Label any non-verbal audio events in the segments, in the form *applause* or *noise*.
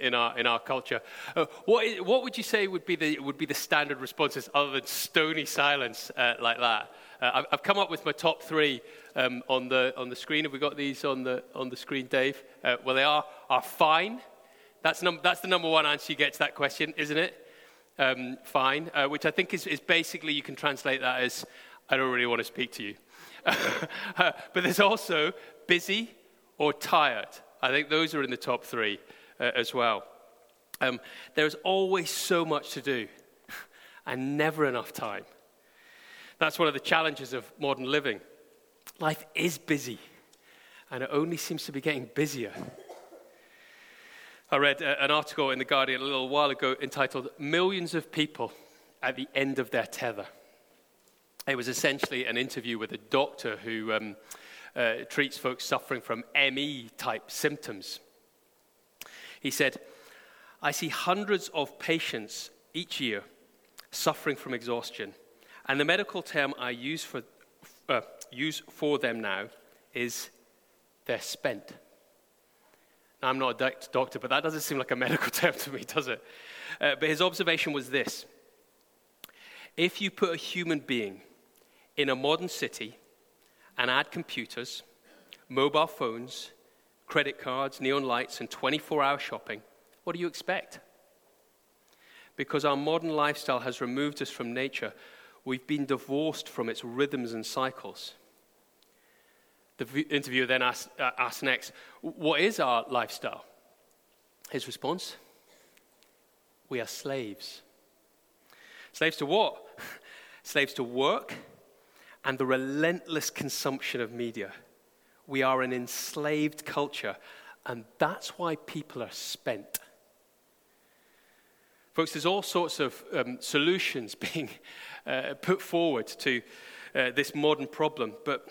in, our, in our culture. Uh, what, what would you say would be the, would be the standard responses other than stony silence uh, like that? Uh, I've, I've, come up with my top three um, on, the, on the screen. Have we got these on the, on the screen, Dave? Uh, well, they are, are fine. That's, num- that's the number one answer you get to that question, isn't it? Um, fine, uh, which I think is, is basically, you can translate that as, I don't really want to speak to you. *laughs* but there's also busy or tired. I think those are in the top three uh, as well. Um, there's always so much to do *laughs* and never enough time. That's one of the challenges of modern living. Life is busy, and it only seems to be getting busier. I read uh, an article in The Guardian a little while ago entitled Millions of People at the End of Their Tether. It was essentially an interview with a doctor who um, uh, treats folks suffering from ME type symptoms. He said, I see hundreds of patients each year suffering from exhaustion. And the medical term I use for, uh, use for them now is they're spent. Now, I'm not a doctor, but that doesn't seem like a *laughs* medical term to me, does it? Uh, but his observation was this if you put a human being in a modern city and add computers, mobile phones, credit cards, neon lights, and 24 hour shopping, what do you expect? Because our modern lifestyle has removed us from nature, we've been divorced from its rhythms and cycles. The interviewer then asked, uh, next, What is our lifestyle? His response We are slaves. Slaves to what? *laughs* slaves to work and the relentless consumption of media. We are an enslaved culture, and that's why people are spent. Folks, there's all sorts of um, solutions *laughs* being uh, put forward to uh, this modern problem, but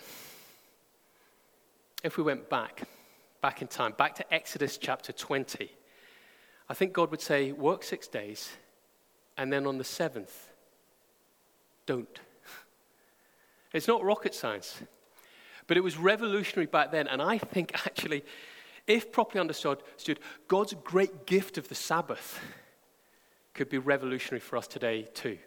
if we went back, back in time, back to Exodus chapter 20, I think God would say, work six days, and then on the seventh, don't. *laughs* It's not rocket science. But it was revolutionary back then. And I think *laughs* actually, if properly understood, God's great gift of the Sabbath could be revolutionary for us today, too.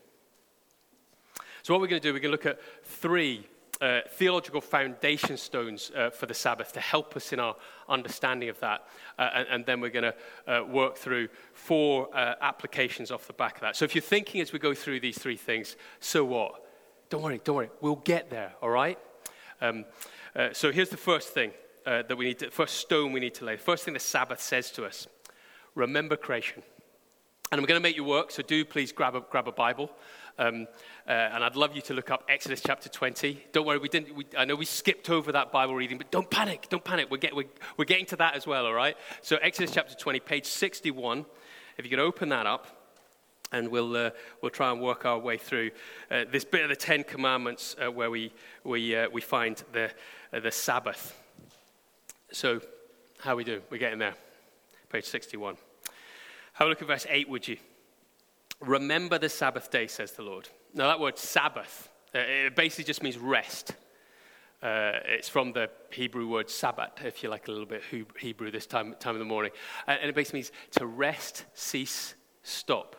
So, what we're going to do, we're going to look at three uh, theological foundation stones uh, for the Sabbath to help us in our understanding of that. Uh, and, and, then we're going to uh, work through four uh, applications off the back of that. So if you're thinking as we go through these three things, so what? Don't worry, don't worry. We'll get there, all right? Um, uh, so here's the first thing that we need to, first stone we need to lay. First thing the Sabbath says to us remember creation. And I'm going to make you work, so do please grab a, grab a Bible. Um, uh, and I'd love you to look up Exodus chapter 20. Don't worry, we didn't, we, I know we skipped over that Bible reading, but don't panic, don't panic. We're, get, we're, we're getting to that as well, all right? So, Exodus chapter 20, page 61. If you can open that up, and we'll, uh, we'll try and work our way through uh, this bit of the Ten Commandments uh, where we, we, uh, we find the, uh, the Sabbath. So, how we do? We're getting there. Page 61. Have a look at verse 8, would you? Remember the Sabbath day, says the Lord. Now, that word Sabbath, uh, it basically just means rest. Uh, it's from the Hebrew word Sabbath, if you like a little bit Hebrew this time, time of the morning. And it basically means to rest, cease, stop.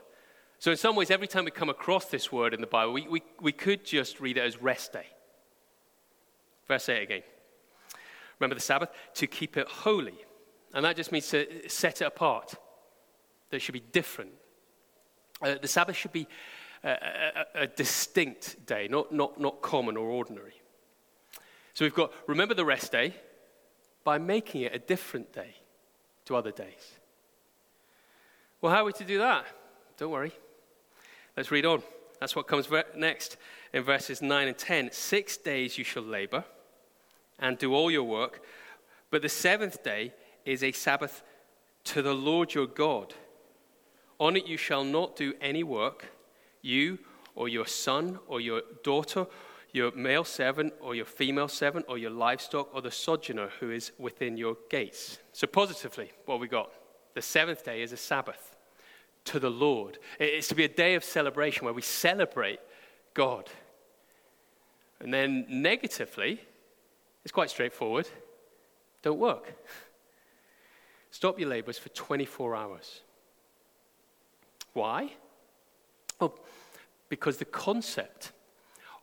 So, in some ways, every time we come across this word in the Bible, we, we, we could just read it as rest day. Verse 8 again. Remember the Sabbath? To keep it holy. And that just means to set it apart. That it should be different. Uh, the Sabbath should be a, a, a distinct day, not, not, not common or ordinary. So we've got remember the rest day by making it a different day to other days. Well, how are we to do that? Don't worry. Let's read on. That's what comes next in verses 9 and 10. Six days you shall labor and do all your work, but the seventh day is a Sabbath to the Lord your God. On it you shall not do any work, you or your son or your daughter, your male servant or your female servant, or your livestock, or the sojourner who is within your gates. So, positively, what we got? The seventh day is a Sabbath to the Lord. It's to be a day of celebration where we celebrate God. And then, negatively, it's quite straightforward don't work. Stop your labors for 24 hours. Why? Well, because the concept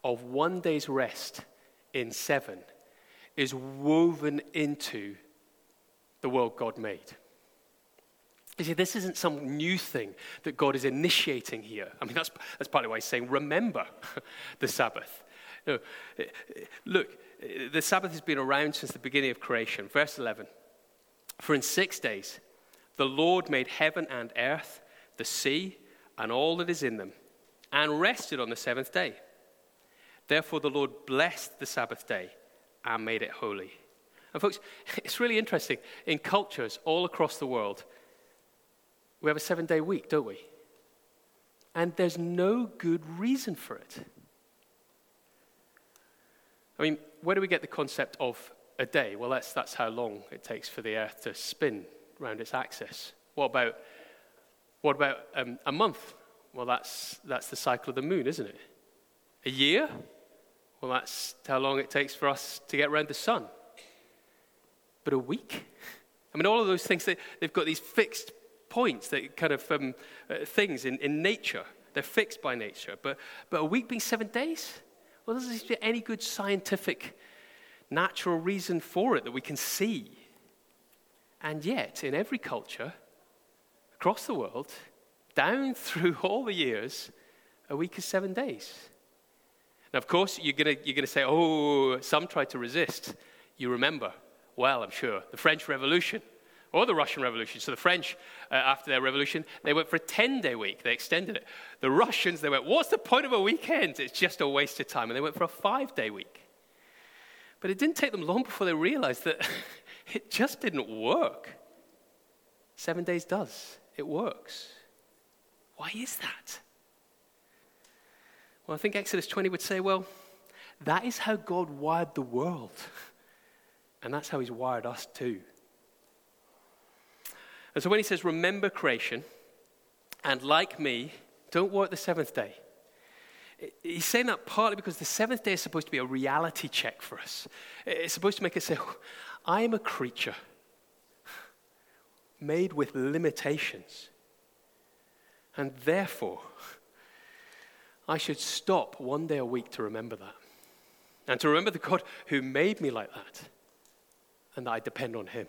of one day's rest in seven is woven into the world God made. You see, this isn't some new thing that God is initiating here. I mean, that's, that's partly why he's saying, remember *laughs* the Sabbath. Know, eh, look, eh, the Sabbath has been around since the beginning of creation. Verse 11 For in six days the Lord made heaven and earth, the sea, and all that is in them, and rested on the seventh day. Therefore, the Lord blessed the Sabbath day and made it holy. And, folks, *laughs* it's really interesting. In cultures all across the world, we have a seven day week, don't we? And there's no good reason for it. I mean, where do we get the concept of a day? Well, that's, that's how long it takes for the earth to spin around its axis. What about, what about um, a month? Well, that's, that's the cycle of the moon, isn't it? A year? Well, that's how long it takes for us to get around the sun. But a week? I mean, all of those things, they, they've got these fixed points, that kind of um, uh, things in, in nature. They're fixed by nature. But, but a week being seven days? Well, there doesn't seem to be any good scientific, natural reason for it that we can see. And yet, in every culture across the world, down *laughs* through all the years, a week is seven days. Now, of course, you're going you're gonna say, oh, some tried to resist. You remember, well, I'm sure, the French Revolution or the Russian Revolution. So the French, uh, after their revolution, they went for a 10 day week. They extended it. The Russians, they went, what's the point of a weekend? It's just a waste of time. And they went for a five day week. But it didn't take them long before they realized that *laughs* it just didn't work. Seven days does, it works. Why is that? Well, I think Exodus 20 would say, well, that is how God wired the world. *laughs* And that's how He's wired us too. And so when he says, remember creation, and like me, don't work the seventh day, he's saying that partly because the seventh day is supposed to be a reality check for us. It's supposed to make us say, I am a creature made with limitations. And therefore, I should stop one day a week to remember that. And to remember the God who made me like that. And that I depend on Him.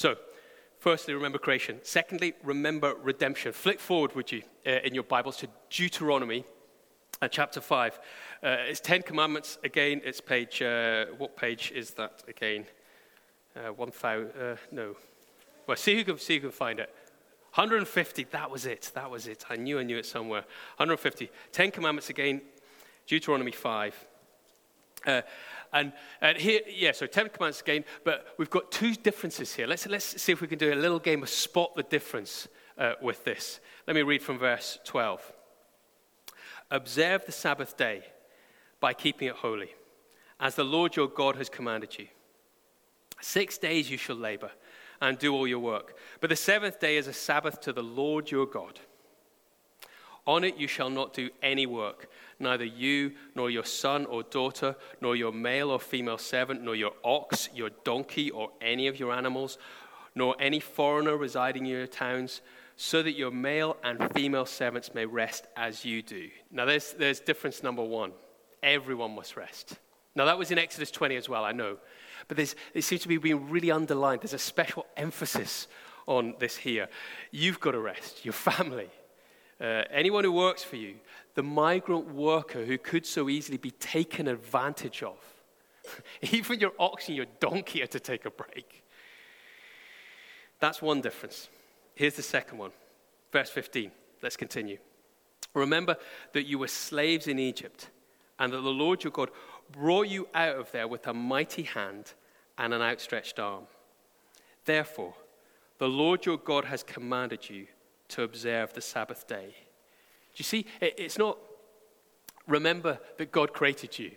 So, firstly, remember creation. Secondly, remember redemption. Flick forward, would you, uh, in your Bibles to Deuteronomy uh, chapter 5. Uh, it's Ten Commandments. Again, it's page, uh, what page is that again? Uh, 1,000, uh, no. Well, see who, can, see who can find it. 150, that was it. That was it. I knew I knew it somewhere. 150. Ten Commandments again, Deuteronomy 5. Uh, and, and here, yeah, so Ten Commandments again, but we've got two differences here. Let's, let's see if we can do a little game of spot the difference uh, with this. Let me read from verse 12. Observe the Sabbath day by keeping it holy, as the Lord your God has commanded you. Six days you shall labor and do all your work, but the seventh day is a Sabbath to the Lord your God. On it you shall not do any work neither you, nor your son or daughter, nor your male or female servant, nor your ox, your donkey, or any of your animals, nor any foreigner residing in your towns, so that your male and female servants may rest as you do. Now, there's, there's difference number one. Everyone must rest. Now, that was in Exodus 20 as well, I know. But it seems to be being really underlined. There's a special emphasis on this here. You've got to rest, your family, uh, anyone who works for you, the migrant worker who could so easily be taken advantage of. *laughs* Even your ox and your donkey are to take a break. That's one difference. Here's the second one. Verse 15. Let's continue. Remember that you were slaves in Egypt, and that the Lord your God brought you out of there with a mighty hand and an outstretched arm. Therefore, the Lord your God has commanded you to observe the Sabbath day. Do you see? It's not remember that God created you,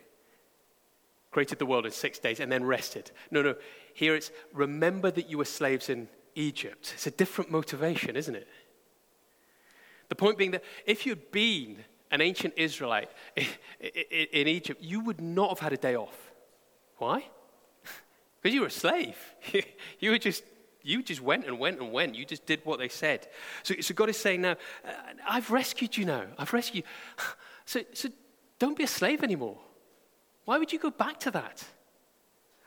created the world in six days, and then rested. No, no. Here it's remember that you were slaves in Egypt. It's a different motivation, isn't it? The point being that if you'd been an ancient Israelite *laughs* in Egypt, you would not have had a day off. Why? *laughs* Because you were a slave. *laughs* you were just you just went and went and went. You just did what they said. So, so God is saying now, uh, I've rescued you now. I've rescued you. *sighs* So, so don't be a slave anymore. Why would you go back to that?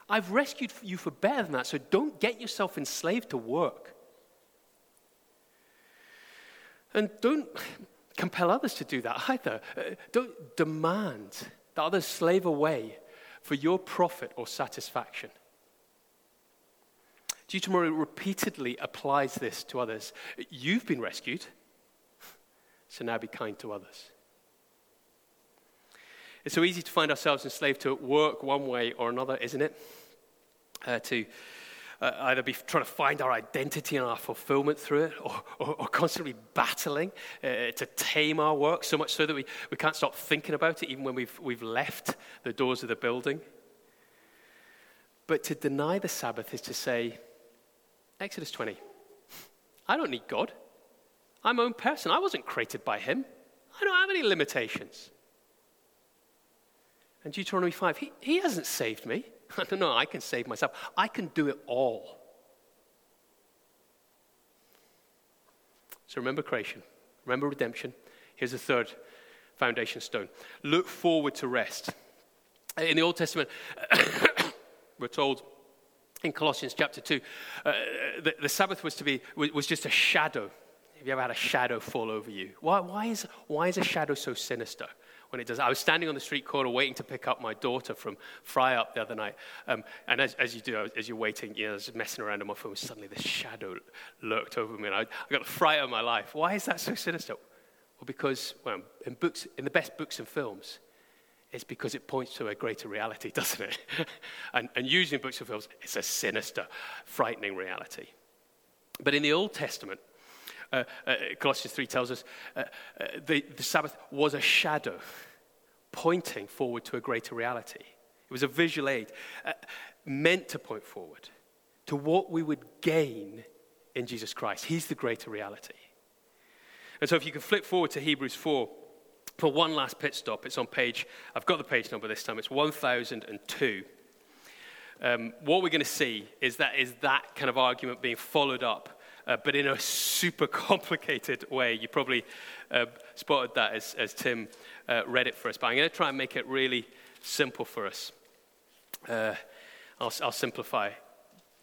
I've rescued you for better than that. So don't get yourself enslaved to work. And don't *sighs* compel others to do that either. Uh, don't demand that others slave away for your profit or satisfaction. Deuteronomy repeatedly applies this to others. You've been rescued, so now be kind to others. It's so easy to find ourselves enslaved to work one way or another, isn't it? Uh, to uh, either be trying to find our identity and our fulfillment through it, or, or, or constantly battling uh, to tame our work so much so that we, we can't stop thinking about it even when we've, we've left the doors of the building. But to deny the Sabbath is to say, Exodus 20. I don't need God. I'm my own person. I wasn't created by Him. I don't have any limitations. And Deuteronomy 5, He, he hasn't saved me. *laughs* I don't know, I can save myself. I can do it all. So remember creation, remember redemption. Here's the third foundation stone look forward to rest. In the Old Testament, *coughs* we're told in Colossians chapter 2, uh, the, the, Sabbath was to be, was just a shadow. Have you ever had a shadow fall over you? Why, why, is, why is a shadow so sinister when it does? I was standing on the street corner waiting to pick up my daughter from Fry Up the other night. Um, and as, as, you do, as you're waiting, you know, I was messing around on my phone, suddenly this shadow lurked over me. And I, I got the fright of my life. Why is that so sinister? Well, because well, in, books, in the best books and films, it's because it points to a greater reality, *laughs* doesn't it? and, and usually books and films, it's a sinister, frightening reality. But in the Old Testament, uh, uh, Colossians 3 tells us uh, uh, the, the Sabbath was a shadow pointing forward to a greater reality. It was a visual aid uh, meant to point forward to what we would gain in Jesus Christ. He's the greater reality. And so if you can flip forward to Hebrews 4, for one last pit stop. It's on page, I've got the page number this time, it's 1002. Um, what we're going to see is that, is that kind of argument being followed up, uh, but in a super *laughs* complicated way. You probably uh, spotted that as, as Tim uh, read it for us, but I'm going to try and make it really simple for us. Uh, I'll, I'll, simplify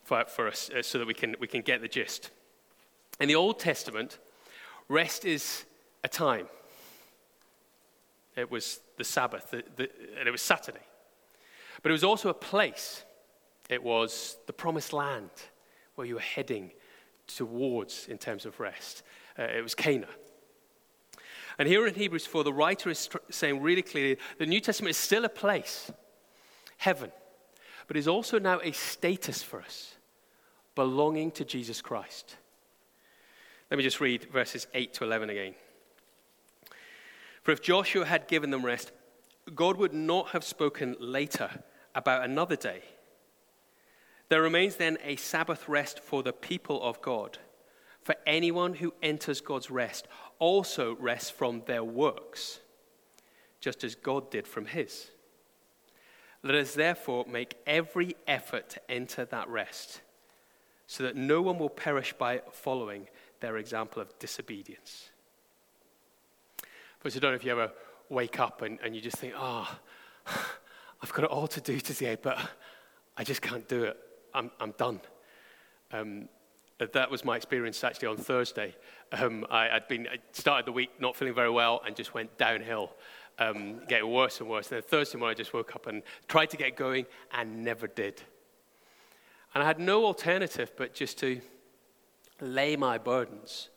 for, for us uh, so that we can, we can get the gist. In the Old Testament, rest is a time. It was the Sabbath, the, the, and it was Saturday. But it was also a place. It was the promised land where you were heading towards in terms of rest. Uh, it was Canaan. And here in Hebrews 4, the writer is saying really clearly the New Testament is still a place, heaven, but is also now a status for us, belonging to Jesus Christ. Let me just read verses 8 to 11 again. For if Joshua had given them rest, God would not have spoken later about another day. There remains then a Sabbath rest for the people of God. For anyone who enters God's rest also rests from their works, just as God did from his. Let us therefore make every effort to enter that rest, so that no one will perish by following their example of disobedience. But I don't know if you ever wake up and, and you just think, oh, *sighs* I've got it all to do today, but I just can't do it. I'm, I'm done. Um, that was my experience actually on Thursday. Um, I, had been, I started the week not feeling very well and just went downhill, um, getting worse and worse. And then Thursday morning, I just woke up and tried to get going and never did. And I had no alternative but just to lay my burdens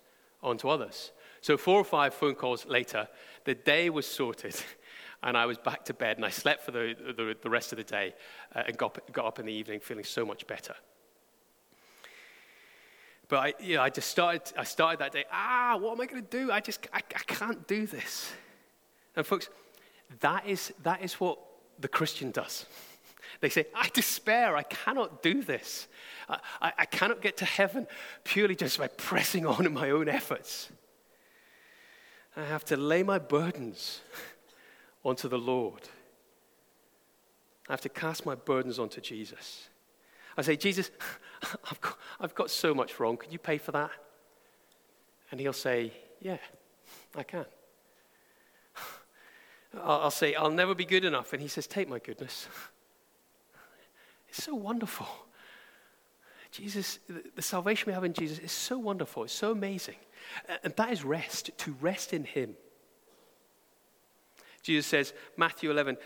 onto others. So, four or five phone calls later, the day was sorted, *laughs* and I was back to bed, and I slept for the, the, the rest of the day uh, and got, got up in the evening feeling so much better. But I, you know, I just started, I started that day, ah, what am I going to do? I just, I, I can't do this. And folks, that is, that is what the Christian does. *laughs* They say, I despair, I cannot do this. I, I, I cannot get to heaven purely just by pressing on in my own efforts. I have to lay my burdens onto the Lord. I have to cast my burdens onto Jesus. I say, Jesus, *laughs* I've got, I've got so much wrong. Could you pay for that? And he'll say, Yeah, I can. *sighs* I'll say, I'll never be good enough. And he says, Take my goodness. *laughs* It's so wonderful. Jesus, the salvation we have in Jesus is so wonderful. It's so amazing. And that is rest, to rest in him. Jesus says, Matthew 11,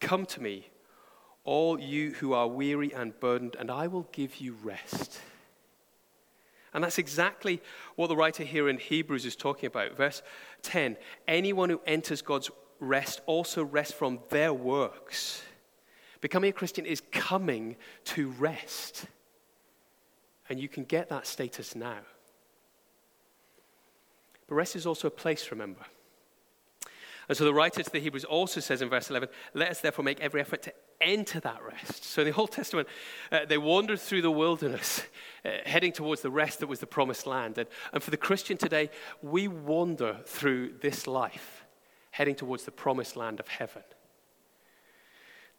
Come to me, all you who are weary and burdened, and I will give you rest. And that's exactly what the writer here in Hebrews is talking about. Verse 10 Anyone who enters God's rest also rests from their works. Becoming a Christian is coming to rest. And you can get that status now. But rest is also a place, remember. And so the writer to the Hebrews also says in verse 11, Let us therefore make every effort to enter that rest. So in the Old Testament, uh, they wandered through the wilderness, *laughs* uh, heading towards the rest that was the promised land. And, and for the Christian today, we wander through this life, heading towards the promised land of heaven.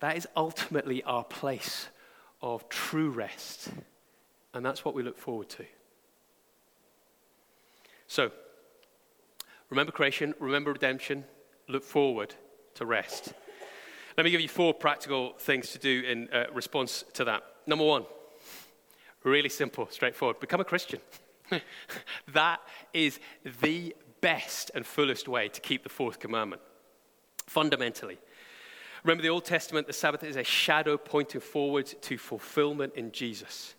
That is ultimately our place of true rest. And that's what we look forward to. So, remember creation, remember redemption, look forward to rest. Let me give you four practical things to do in uh, response to that. Number one, really simple, straightforward become a Christian. *laughs* that is the best and fullest way to keep the fourth commandment. Fundamentally. Remember the Old Testament, the Sabbath is a shadow pointing forward to fulfillment in Jesus.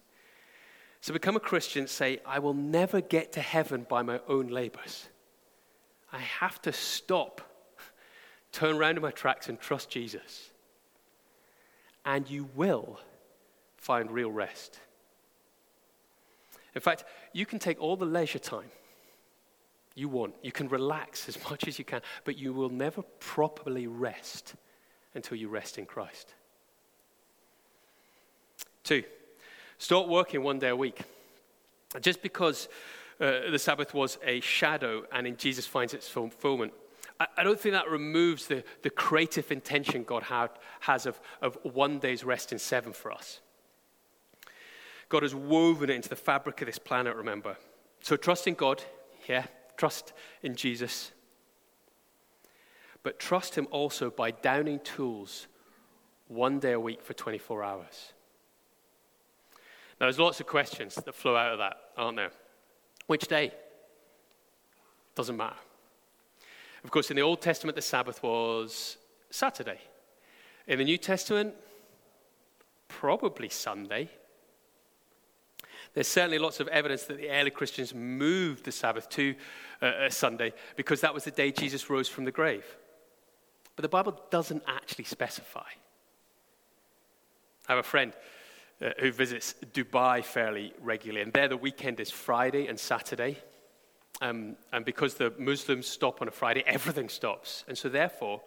So become a Christian, say, I will never get to heaven by my own labors. I have to stop *laughs* turn around in my tracks and trust Jesus. And you will find real rest. In fact, you can take all the leisure time you want. You can relax as *laughs* much as you can, but you will never properly rest until you rest in Christ. Two, start working one day a week. Just because uh, the Sabbath was a shadow and in Jesus finds its fulfillment I don't think that removes the, the creative intention God had, has of, of one day's rest in seven for us. God has woven it into the fabric of this planet, remember. So trust in God, yeah, trust in Jesus. But trust Him also by downing tools one day a week for 24 hours. Now, there's lots of questions that flow out of that, aren't there? Which day? Doesn't matter. Of course, in the Old Testament, the Sabbath was Saturday. In the New Testament, probably Sunday. There's certainly lots of evidence that the early Christians moved the Sabbath to uh, Sunday because that was the day Jesus rose from the grave. But the Bible doesn't actually specify. I have a friend uh, who visits Dubai fairly regularly, and there the weekend is Friday and Saturday. Um, and because the Muslims stop on a Friday, everything stops. And so, therefore,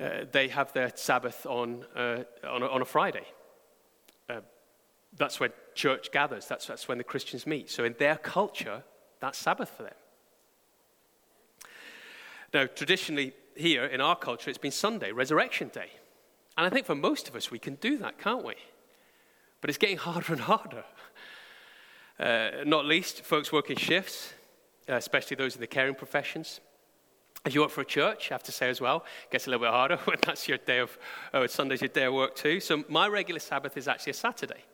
uh, they have their Sabbath on, uh, on, a, on, a, Friday. Uh, that's when church gathers, that's, that's when the Christians meet. So, in their culture, that's Sabbath for them. Now, traditionally, here in our culture, it's been Sunday, Resurrection Day. And I think for most of us, we can do that, can't we? But it's getting *laughs* harder and harder. Uh, not least, folks working shifts uh, especially those in the caring professions. If you work for a church, I have to say as well, it gets a little bit harder *laughs* when that's your day of, oh, Sunday's your day of work too. So my regular Sabbath is actually a Saturday.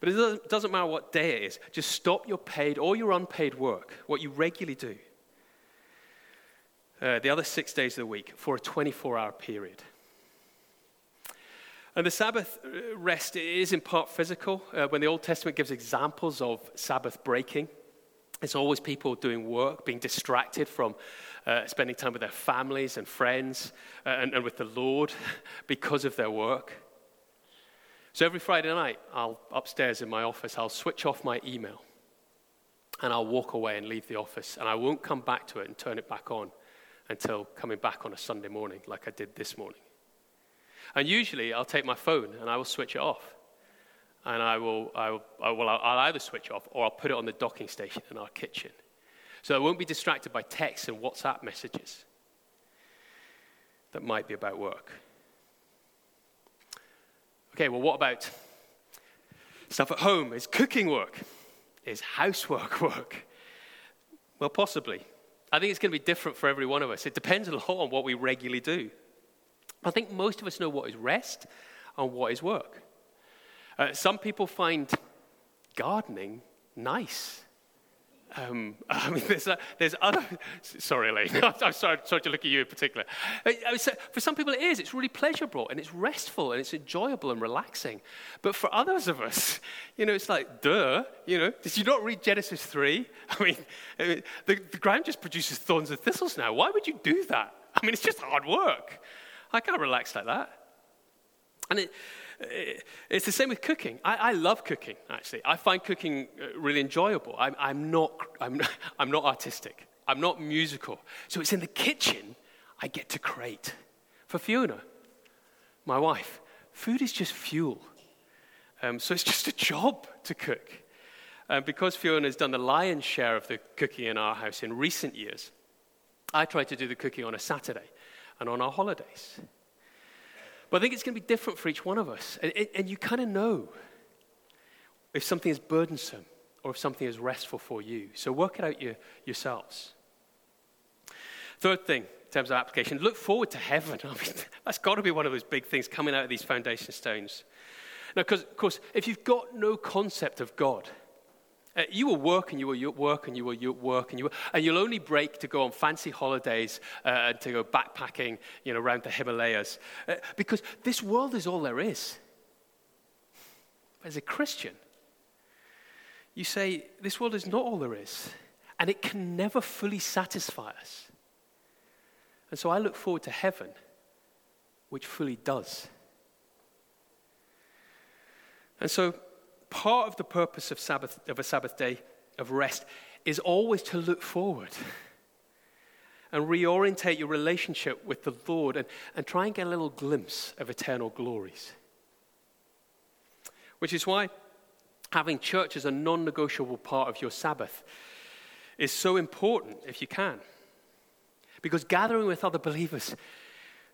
But it doesn't matter what day it is. Just stop your paid or your unpaid work, what you regularly do, uh, the other six days of the week for a 24 hour period. And the Sabbath uh, rest is in part physical. Uh, when the Old Testament gives examples of Sabbath breaking, it's always people doing work, being distracted from uh, spending time with their families and friends uh, and, and with the Lord *laughs* because of their work. So every Friday night, I'll upstairs in my office, I'll switch off my email and I'll walk away and leave the office. And I won't come back to it and turn it back on until coming back on a Sunday morning, like I did this morning. And usually I'll take my phone and I will switch it off and I will, I will, I will I'll either switch off or I'll put it on the docking station in our kitchen. So I won't be distracted by texts and WhatsApp messages that might be about work. Okay, well, what about Stuff at home is cooking work, is housework *laughs* work. Well, possibly. I think it's going to be different for every one of us. It depends a lot on what we regularly do. I think most of us know what is rest and what is work. Uh, some people find gardening nice. Um, *laughs* I mean, there's, there's other. *laughs* Sorry, Elaine. *laughs* I'm sorry, sorry to look at you in particular. Uh, for some people, it is. It's really pleasurable and it's restful and it's enjoyable and relaxing. But for others of us, you know, it's like, duh. You know, did you not read Genesis 3? I mean, the, the ground just produces thorns and thistles now. Why would you do that? I mean, it's just hard work. I can't relax like that. And it, it's the same with cooking. I, I, love cooking, actually. I find cooking uh, really enjoyable. I'm, I'm, not, I'm, *laughs* I'm not artistic, I'm not musical. So it's in the kitchen I get to create. For Fiona, my wife, food is just fuel. Um, so it's *laughs* just a job to cook. Um, because Fiona has done the lion's share of the cooking in our house in recent years, I try to do the cooking on a Saturday and on our holidays. But I think it's going to be different for each one of us. And, and you kind of know if something is burdensome or if something is restful for you. So work it out your, yourselves. Third thing, in terms of application, look forward to heaven. *laughs* I mean, that's got to be one of those big things coming out of these foundation stones. Now, because, of course, if you've got no concept of God, uh, you will work and you will work and you will work and you will, and you'll only break to go on fancy holidays uh, and to go backpacking, you know, around the Himalayas, uh, because this world is all there is. As a Christian, you say this world is not all there is, and it can never fully satisfy us. And so I look forward to heaven, which fully does. And so part of the purpose of, Sabbath, of a Sabbath day of rest is always to look forward and reorientate your relationship with the Lord and, and try and get a little glimpse of eternal glories. Which is why having church as a non negotiable part of your Sabbath is so important if you can. Because gathering with other believers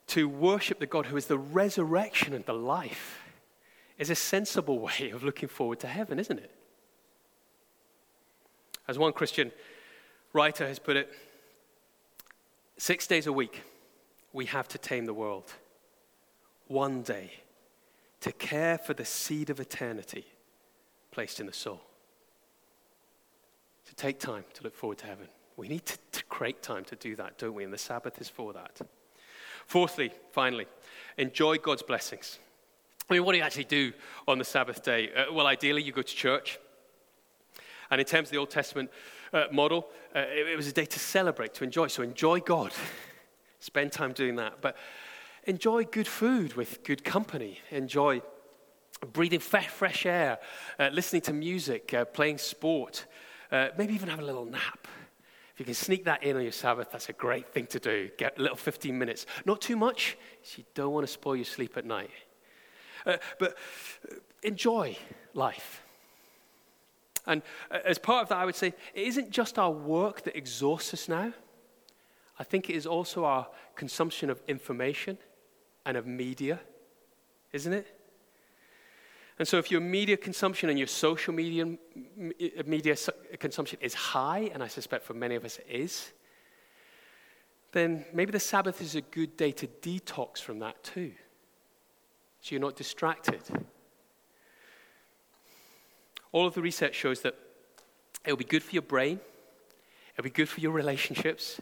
to worship the God who is the resurrection and the life is a sensible *laughs* way of looking forward to heaven, isn't it? As one Christian writer has put it, six days a week we have to tame the world. One day to care for the seed of eternity placed in the soul. To take time to look forward to heaven. We need to, to create time to do that, don't we? And the Sabbath is for that. Fourthly, finally, enjoy God's blessings. I mean, what do you actually do on the Sabbath day? Uh, well, ideally, you go to church. And in terms of the Old Testament uh, model, uh, it, it, was a day to celebrate, to enjoy. So enjoy God. *laughs* Spend time doing that. But enjoy good food with good company. Enjoy breathing fresh air, uh, listening to music, uh, playing sport. Uh, maybe even have a little nap. If you can sneak that in on your Sabbath, that's a great thing to do. Get a little 15 minutes. Not too much, so you don't want to spoil your sleep at night. Uh, but enjoy life. And uh, as part of that, I would say it isn't just our work that exhausts us now. I think it is also our consumption of information and of media, isn't it? And so, if your media consumption and your social media, uh, media consumption is high, and I suspect for many of us it is, then maybe the Sabbath is a good day to detox from that too so you're not distracted. All of the research shows that it'll be good for your brain, it'll be good for your relationships,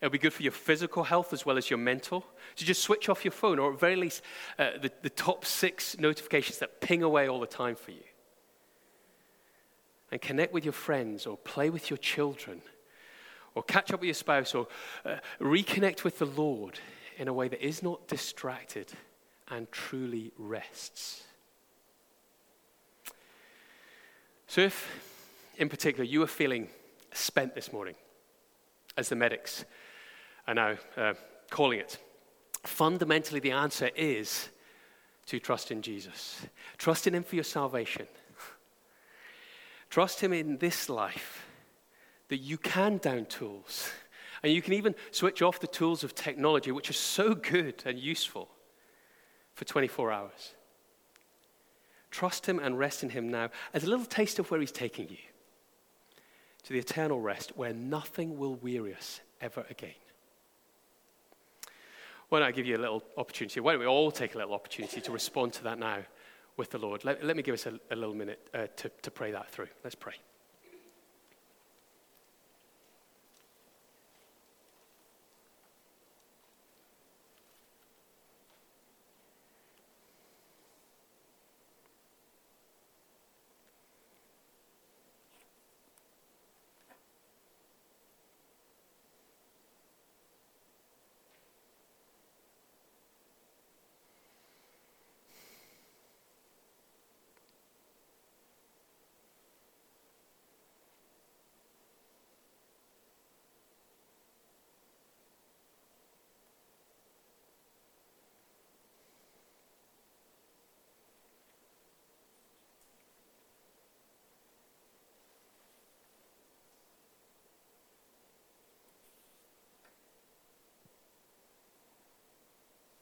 it'll be good for your physical health as well as your mental. So just switch off your phone, or at very least uh, the, the top six notifications that ping away all the time for you. And connect with your friends, or play with your children, or catch up with your spouse, or uh, reconnect with the Lord in a way that is not distracted and truly rests. So, if in particular you are feeling spent this morning, as the medics are now uh, calling it, fundamentally the answer is to trust in Jesus. Trust in Him for your salvation. Trust Him in this life that you can down tools. And you can even switch off the tools of technology, which are so good and useful for 24 hours. Trust Him and rest in Him now as a little taste of where He's taking you to the eternal rest where nothing will weary us ever again. Why don't I give you a little opportunity? Why don't we all take a little opportunity to respond to that now with the Lord? Let, let me give us a, a little minute uh, to, to pray that through. Let's pray.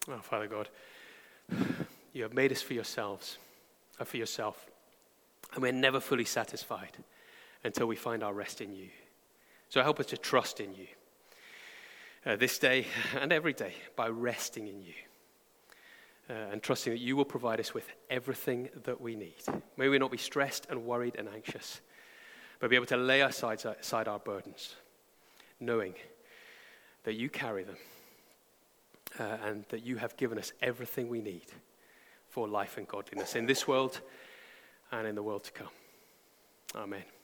Oh, Father God, you have made us for yourselves, uh, for yourself, and we're never fully satisfied until we find our rest in you. So help us to trust in you uh, this day *laughs* and every day by resting in you. Uh, and trusting that you will provide us with everything that we need. May we not be stressed and worried and anxious, but be able to lay aside, aside our burdens, knowing that you carry them uh, and that you have given us everything we need for life and godliness in this world and in the world to come. Amen.